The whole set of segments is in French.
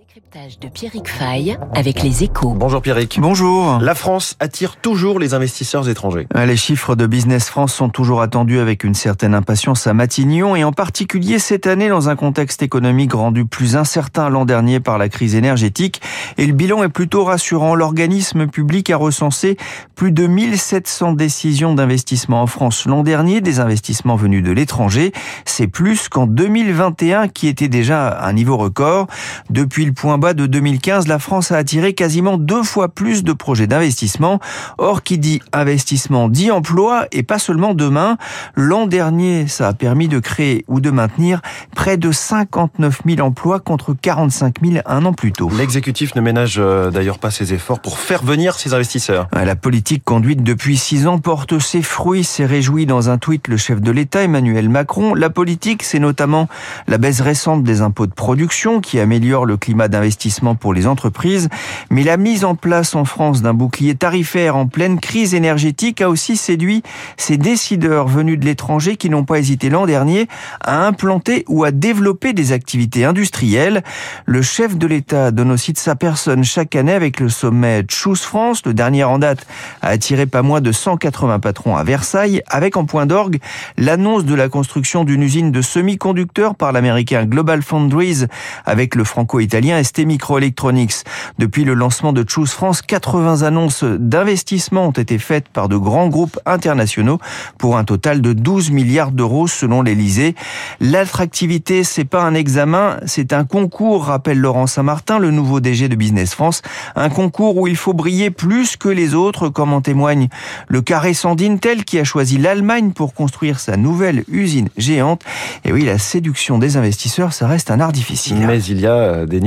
Décryptage de Pierrick Fay avec les échos. Bonjour Pierrick. Bonjour. La France attire toujours les investisseurs étrangers. Les chiffres de Business France sont toujours attendus avec une certaine impatience à Matignon et en particulier cette année dans un contexte économique rendu plus incertain l'an dernier par la crise énergétique. Et le bilan est plutôt rassurant. L'organisme public a recensé plus de 1700 décisions d'investissement en France l'an dernier, des investissements venus de l'étranger. C'est plus qu'en 2021 qui était déjà un niveau record. Depuis le point bas de 2015, la France a attiré quasiment deux fois plus de projets d'investissement. Or, qui dit investissement dit emploi et pas seulement demain. L'an dernier, ça a permis de créer ou de maintenir près de 59 000 emplois contre 45 000 un an plus tôt. L'exécutif ne ménage euh, d'ailleurs pas ses efforts pour faire venir ces investisseurs. La politique conduite depuis six ans porte ses fruits, s'est réjoui dans un tweet le chef de l'État Emmanuel Macron. La politique, c'est notamment la baisse récente des impôts de production qui améliore le climat d'investissement pour les entreprises, mais la mise en place en France d'un bouclier tarifaire en pleine crise énergétique a aussi séduit ces décideurs venus de l'étranger qui n'ont pas hésité l'an dernier à implanter ou à développer des activités industrielles. Le chef de l'État donne aussi de sa personne chaque année avec le sommet Choose France. Le dernier en date a attiré pas moins de 180 patrons à Versailles, avec en point d'orgue l'annonce de la construction d'une usine de semi-conducteurs par l'américain Global Foundries avec le franco-italien ST Microelectronics. Depuis le lancement de Choose France, 80 annonces d'investissement ont été faites par de grands groupes internationaux pour un total de 12 milliards d'euros selon l'Elysée. L'attractivité, c'est pas un examen, c'est un concours, rappelle Laurent Saint-Martin, le nouveau DG de Business France. Un concours où il faut briller plus que les autres, comme en témoigne le carré Sandintel qui a choisi l'Allemagne pour construire sa nouvelle usine géante. Et oui, la séduction des investisseurs, ça reste un art difficile. Mais il y a des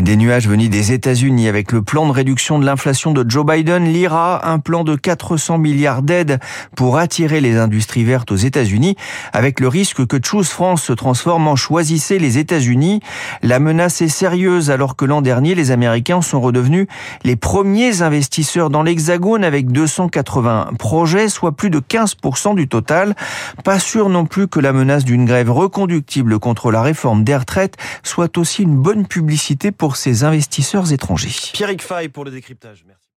des nuages venus des États-Unis avec le plan de réduction de l'inflation de Joe Biden, l'IRA, un plan de 400 milliards d'aides pour attirer les industries vertes aux États-Unis, avec le risque que Choose France se transforme en choisissez les États-Unis. La menace est sérieuse alors que l'an dernier, les Américains sont redevenus les premiers investisseurs dans l'Hexagone avec 280 projets, soit plus de 15% du total. Pas sûr non plus que la menace d'une grève reconductible contre la réforme des retraites soit aussi une bonne publicité pour ces investisseurs étrangers. Pierrick Fay pour le décryptage. Merci.